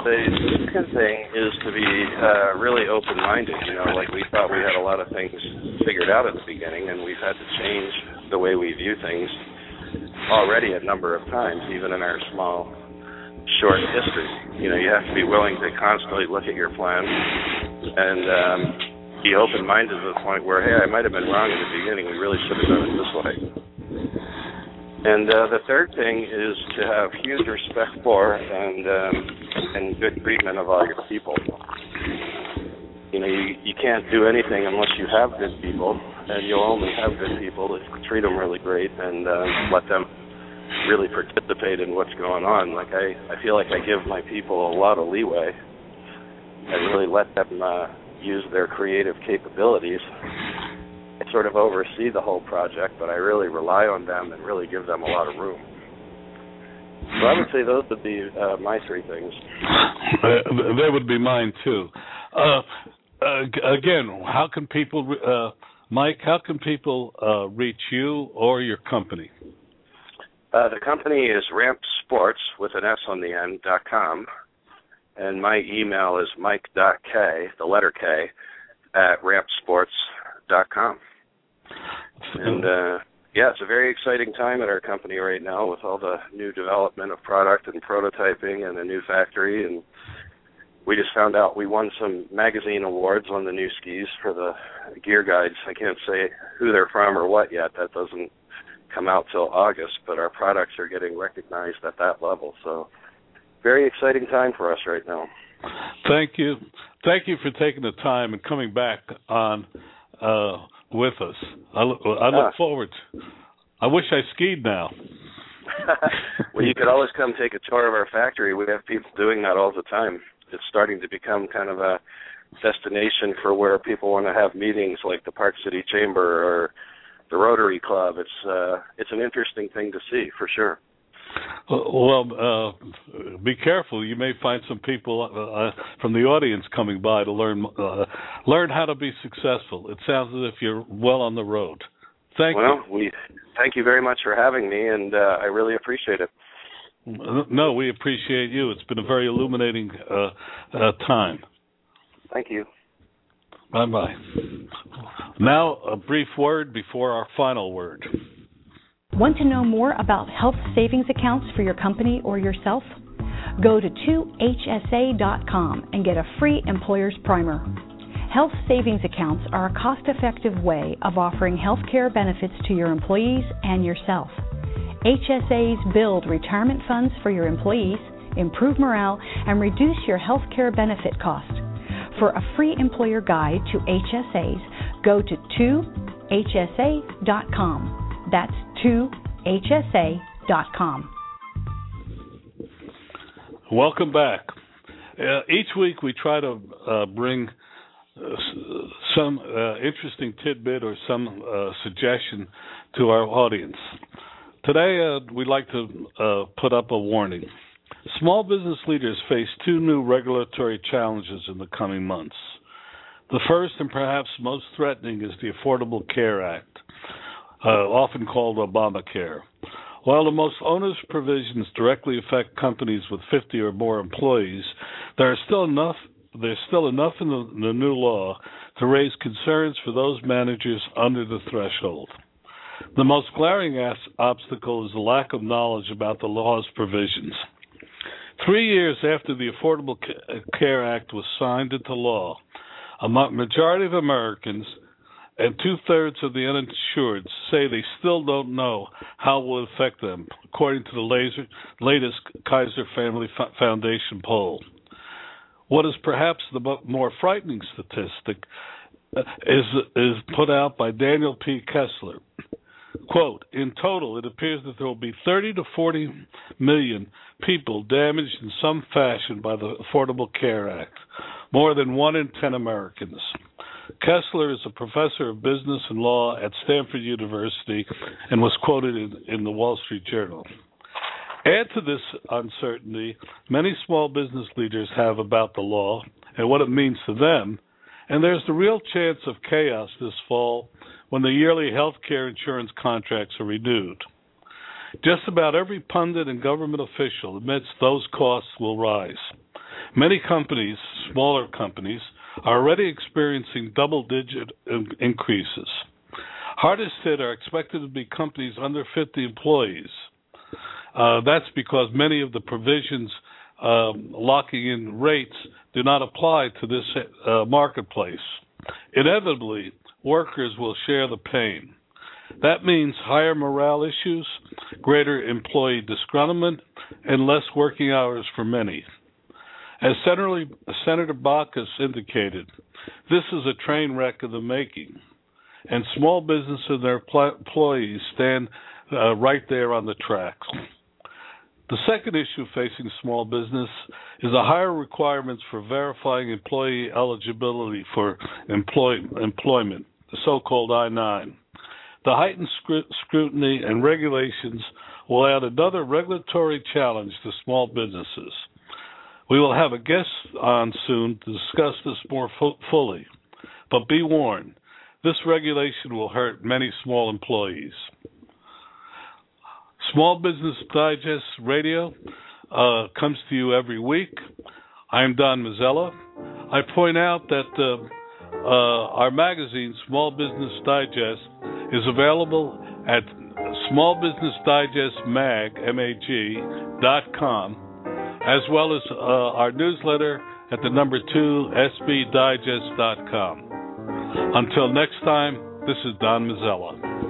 The second thing is to be uh, really open-minded. You know, like we thought we had a lot of things figured out at the beginning, and we've had to change the way we view things already a number of times, even in our small, short history. You know, you have to be willing to constantly look at your plan and um, be open minded to the point where, hey, I might have been wrong in the beginning. We really should have done it this way. And uh, the third thing is to have huge respect for and um, and good treatment of all your people. You know, you you can't do anything unless you have good people, and you'll only have good people if you treat them really great and uh, let them really participate in what's going on. Like I I feel like I give my people a lot of leeway. I really let them uh, use their creative capabilities. I sort of oversee the whole project, but I really rely on them and really give them a lot of room. So I would say those would be uh, my three things. Uh, they would be mine too. Uh, uh, again, how can people, uh, Mike? How can people uh, reach you or your company? The company is Ramp Sports with an S on the end dot com and my email is mike dot k the letter K, at rampsports dot com. And uh, yeah, it's a very exciting time at our company right now with all the new development of product and prototyping and a new factory. And we just found out we won some magazine awards on the new skis for the gear guides. I can't say who they're from or what yet. That doesn't come out till August, but our products are getting recognized at that level. So, very exciting time for us right now. Thank you, thank you for taking the time and coming back on uh, with us. I look, I look forward. I wish I skied now. well, you could always come take a tour of our factory. We have people doing that all the time. It's starting to become kind of a destination for where people want to have meetings, like the Park City Chamber or the Rotary Club. It's uh, it's an interesting thing to see for sure. Well, uh, be careful. You may find some people uh, from the audience coming by to learn uh, learn how to be successful. It sounds as if you're well on the road. Thank well, you. Well, we thank you very much for having me, and uh, I really appreciate it. No, we appreciate you. It's been a very illuminating uh, uh, time. Thank you. Bye bye. Now, a brief word before our final word. Want to know more about health savings accounts for your company or yourself? Go to 2hsa.com and get a free employer's primer. Health savings accounts are a cost effective way of offering health care benefits to your employees and yourself. HSAs build retirement funds for your employees, improve morale, and reduce your health care benefit cost. For a free employer guide to HSAs, go to 2hsa.com. That's 2hsa.com. Welcome back. Uh, each week we try to uh, bring uh, some uh, interesting tidbit or some uh, suggestion to our audience. Today uh, we'd like to put up a warning. Small business leaders face two new regulatory challenges in the coming months. The first and perhaps most threatening is the Affordable Care Act, uh, often called Obamacare. While the most onerous provisions directly affect companies with 50 or more employees, there are still enough there's still enough in the, in the new law to raise concerns for those managers under the threshold. The most glaring as- obstacle is the lack of knowledge about the law's provisions. Three years after the Affordable Care Act was signed into law, a majority of Americans and two thirds of the uninsured say they still don't know how it will affect them, according to the latest Kaiser Family Foundation poll. What is perhaps the more frightening statistic uh, is is put out by Daniel P. Kessler. Quote, in total, it appears that there will be 30 to 40 million people damaged in some fashion by the Affordable Care Act, more than one in 10 Americans. Kessler is a professor of business and law at Stanford University and was quoted in, in the Wall Street Journal. Add to this uncertainty many small business leaders have about the law and what it means to them, and there's the real chance of chaos this fall when the yearly health care insurance contracts are renewed. Just about every pundit and government official admits those costs will rise. Many companies, smaller companies, are already experiencing double digit increases. Hardest hit are expected to be companies under 50 employees. Uh, that's because many of the provisions um, locking in rates do not apply to this uh, marketplace. Inevitably, workers will share the pain. That means higher morale issues, greater employee disgruntlement, and less working hours for many. As Senator, Baucus indicated, this is a train wreck of the making, and small business and their employees stand uh, right there on the tracks. The second issue facing small business is the higher requirements for verifying employee eligibility for employ- employment, the so called I 9. The heightened scrutiny and regulations will add another regulatory challenge to small businesses. We will have a guest on soon to discuss this more fu- fully, but be warned this regulation will hurt many small employees. Small Business Digest Radio uh, comes to you every week. I'm Don Mazzella. I point out that uh, uh, our magazine, Small Business Digest, is available at smallbusinessdigestmag, M-A-G, dot com, as well as uh, our newsletter at the number two, sbdigest.com. Until next time, this is Don Mazzella.